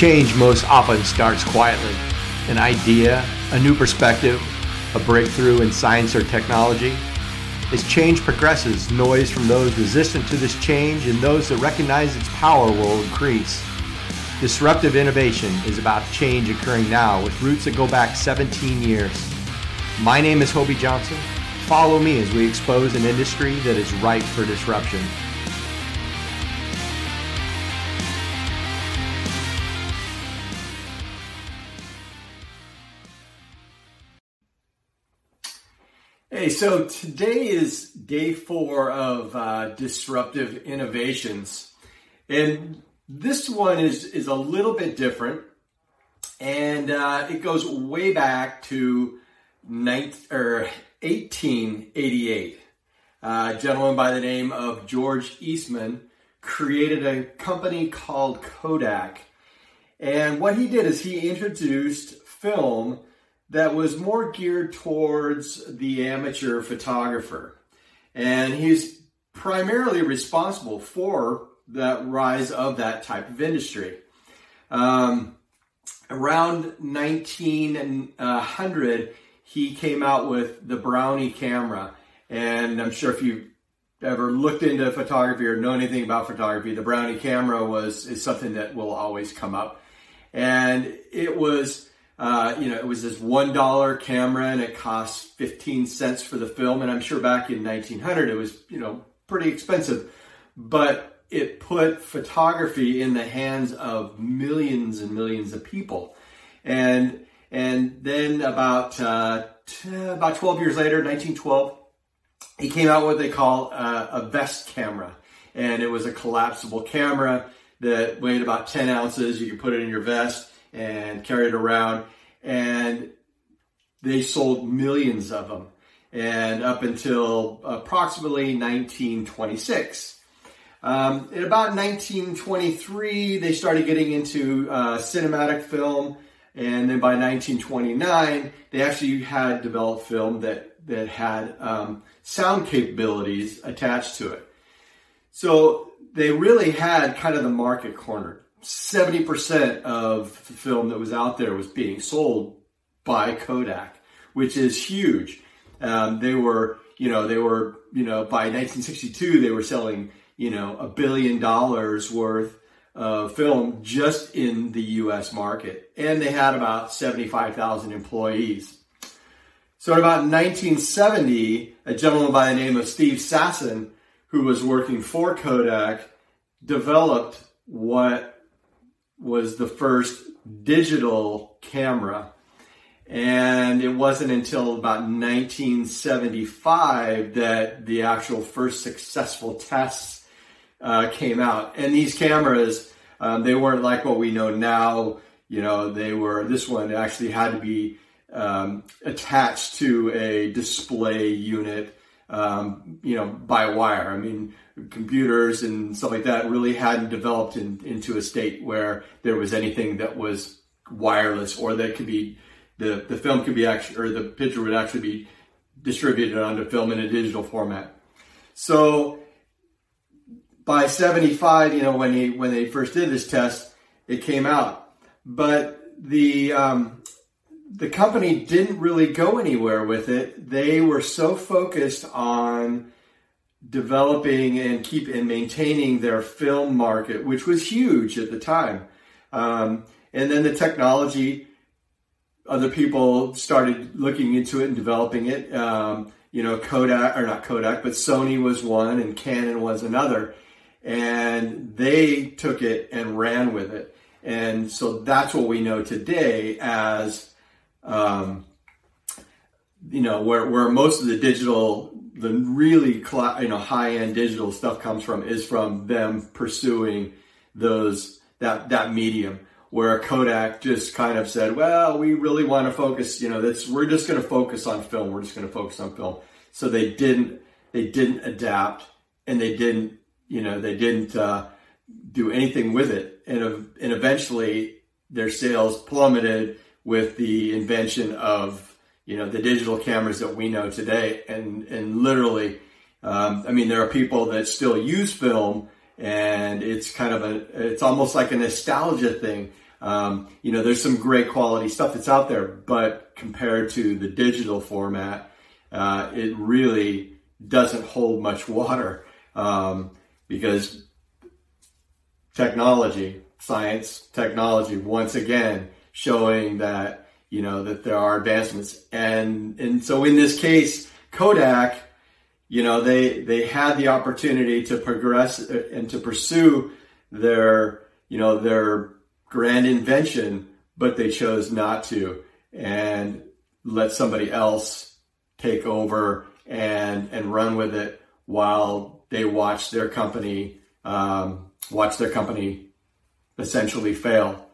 Change most often starts quietly. An idea, a new perspective, a breakthrough in science or technology. As change progresses, noise from those resistant to this change and those that recognize its power will increase. Disruptive innovation is about change occurring now with roots that go back 17 years. My name is Hobie Johnson. Follow me as we expose an industry that is ripe for disruption. Hey, so today is day four of uh, disruptive innovations. And this one is, is a little bit different. And uh, it goes way back to 19, or 1888. Uh, a gentleman by the name of George Eastman created a company called Kodak. And what he did is he introduced film that was more geared towards the amateur photographer. And he's primarily responsible for the rise of that type of industry. Um, around 1900, he came out with the Brownie camera. And I'm sure if you ever looked into photography or know anything about photography, the Brownie camera was is something that will always come up. And it was uh, you know, it was this one dollar camera and it cost 15 cents for the film. And I'm sure back in 1900 it was, you know, pretty expensive, but it put photography in the hands of millions and millions of people. And, and then about, uh, t- about 12 years later, 1912, he came out with what they call uh, a vest camera. And it was a collapsible camera that weighed about 10 ounces. You could put it in your vest and carried around. And they sold millions of them. And up until approximately 1926. Um, in about 1923, they started getting into uh, cinematic film. And then by 1929, they actually had developed film that, that had um, sound capabilities attached to it. So they really had kind of the market cornered. 70% of the film that was out there was being sold by Kodak, which is huge. Um, they were, you know, they were, you know, by 1962, they were selling, you know, a billion dollars worth of film just in the US market. And they had about 75,000 employees. So in about 1970, a gentleman by the name of Steve Sasson, who was working for Kodak, developed what was the first digital camera. And it wasn't until about 1975 that the actual first successful tests uh, came out. And these cameras, um, they weren't like what we know now. You know, they were, this one actually had to be um, attached to a display unit, um, you know, by wire. I mean, computers and stuff like that really hadn't developed in, into a state where there was anything that was wireless or that could be the, the film could be actually or the picture would actually be distributed onto film in a digital format. So by 75, you know, when he when they first did this test, it came out. But the um, the company didn't really go anywhere with it. They were so focused on developing and keep and maintaining their film market, which was huge at the time. Um, and then the technology, other people started looking into it and developing it. Um, you know, Kodak or not Kodak, but Sony was one and Canon was another, and they took it and ran with it. And so that's what we know today as, um, you know, where, where most of the digital the really cl- you know high end digital stuff comes from is from them pursuing those that that medium where Kodak just kind of said, well, we really want to focus, you know, that's we're just going to focus on film. We're just going to focus on film. So they didn't they didn't adapt and they didn't you know they didn't uh, do anything with it and and eventually their sales plummeted with the invention of you know, the digital cameras that we know today. And, and literally, um, I mean, there are people that still use film and it's kind of a, it's almost like a nostalgia thing. Um, you know, there's some great quality stuff that's out there, but compared to the digital format, uh, it really doesn't hold much water um, because technology, science, technology, once again showing that you know that there are advancements, and and so in this case, Kodak, you know, they they had the opportunity to progress uh, and to pursue their you know their grand invention, but they chose not to and let somebody else take over and and run with it while they watch their company um, watch their company essentially fail.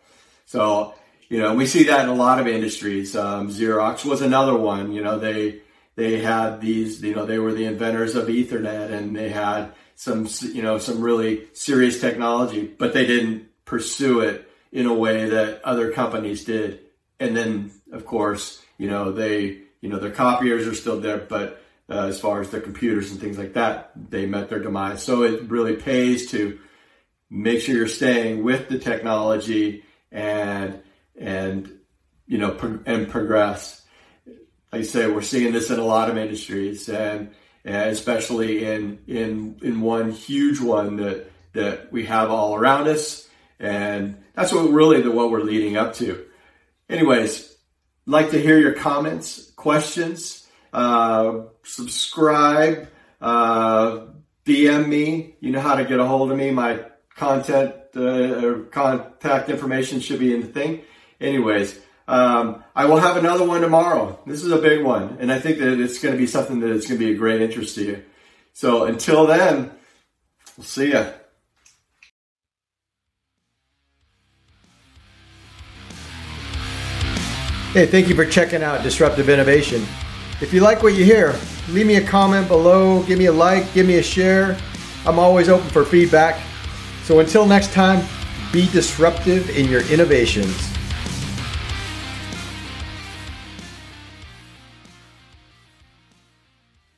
So you know we see that in a lot of industries. Um, Xerox was another one. You know they they had these you know they were the inventors of Ethernet and they had some you know some really serious technology, but they didn't pursue it in a way that other companies did. And then, of course, you know, they, you know, their copiers are still there, but uh, as far as the computers and things like that, they met their demise. So it really pays to make sure you're staying with the technology and, and, you know, pro- and progress. Like I say, we're seeing this in a lot of industries and, and especially in, in, in one huge one that, that we have all around us and that's what really the what we're leading up to. Anyways, like to hear your comments, questions, uh, subscribe, uh, DM me. You know how to get a hold of me. My content uh, contact information should be in the thing. Anyways, um, I will have another one tomorrow. This is a big one, and I think that it's going to be something that it's going to be a great interest to you. So until then, we'll see ya. Hey, thank you for checking out Disruptive Innovation. If you like what you hear, leave me a comment below, give me a like, give me a share. I'm always open for feedback. So until next time, be disruptive in your innovations.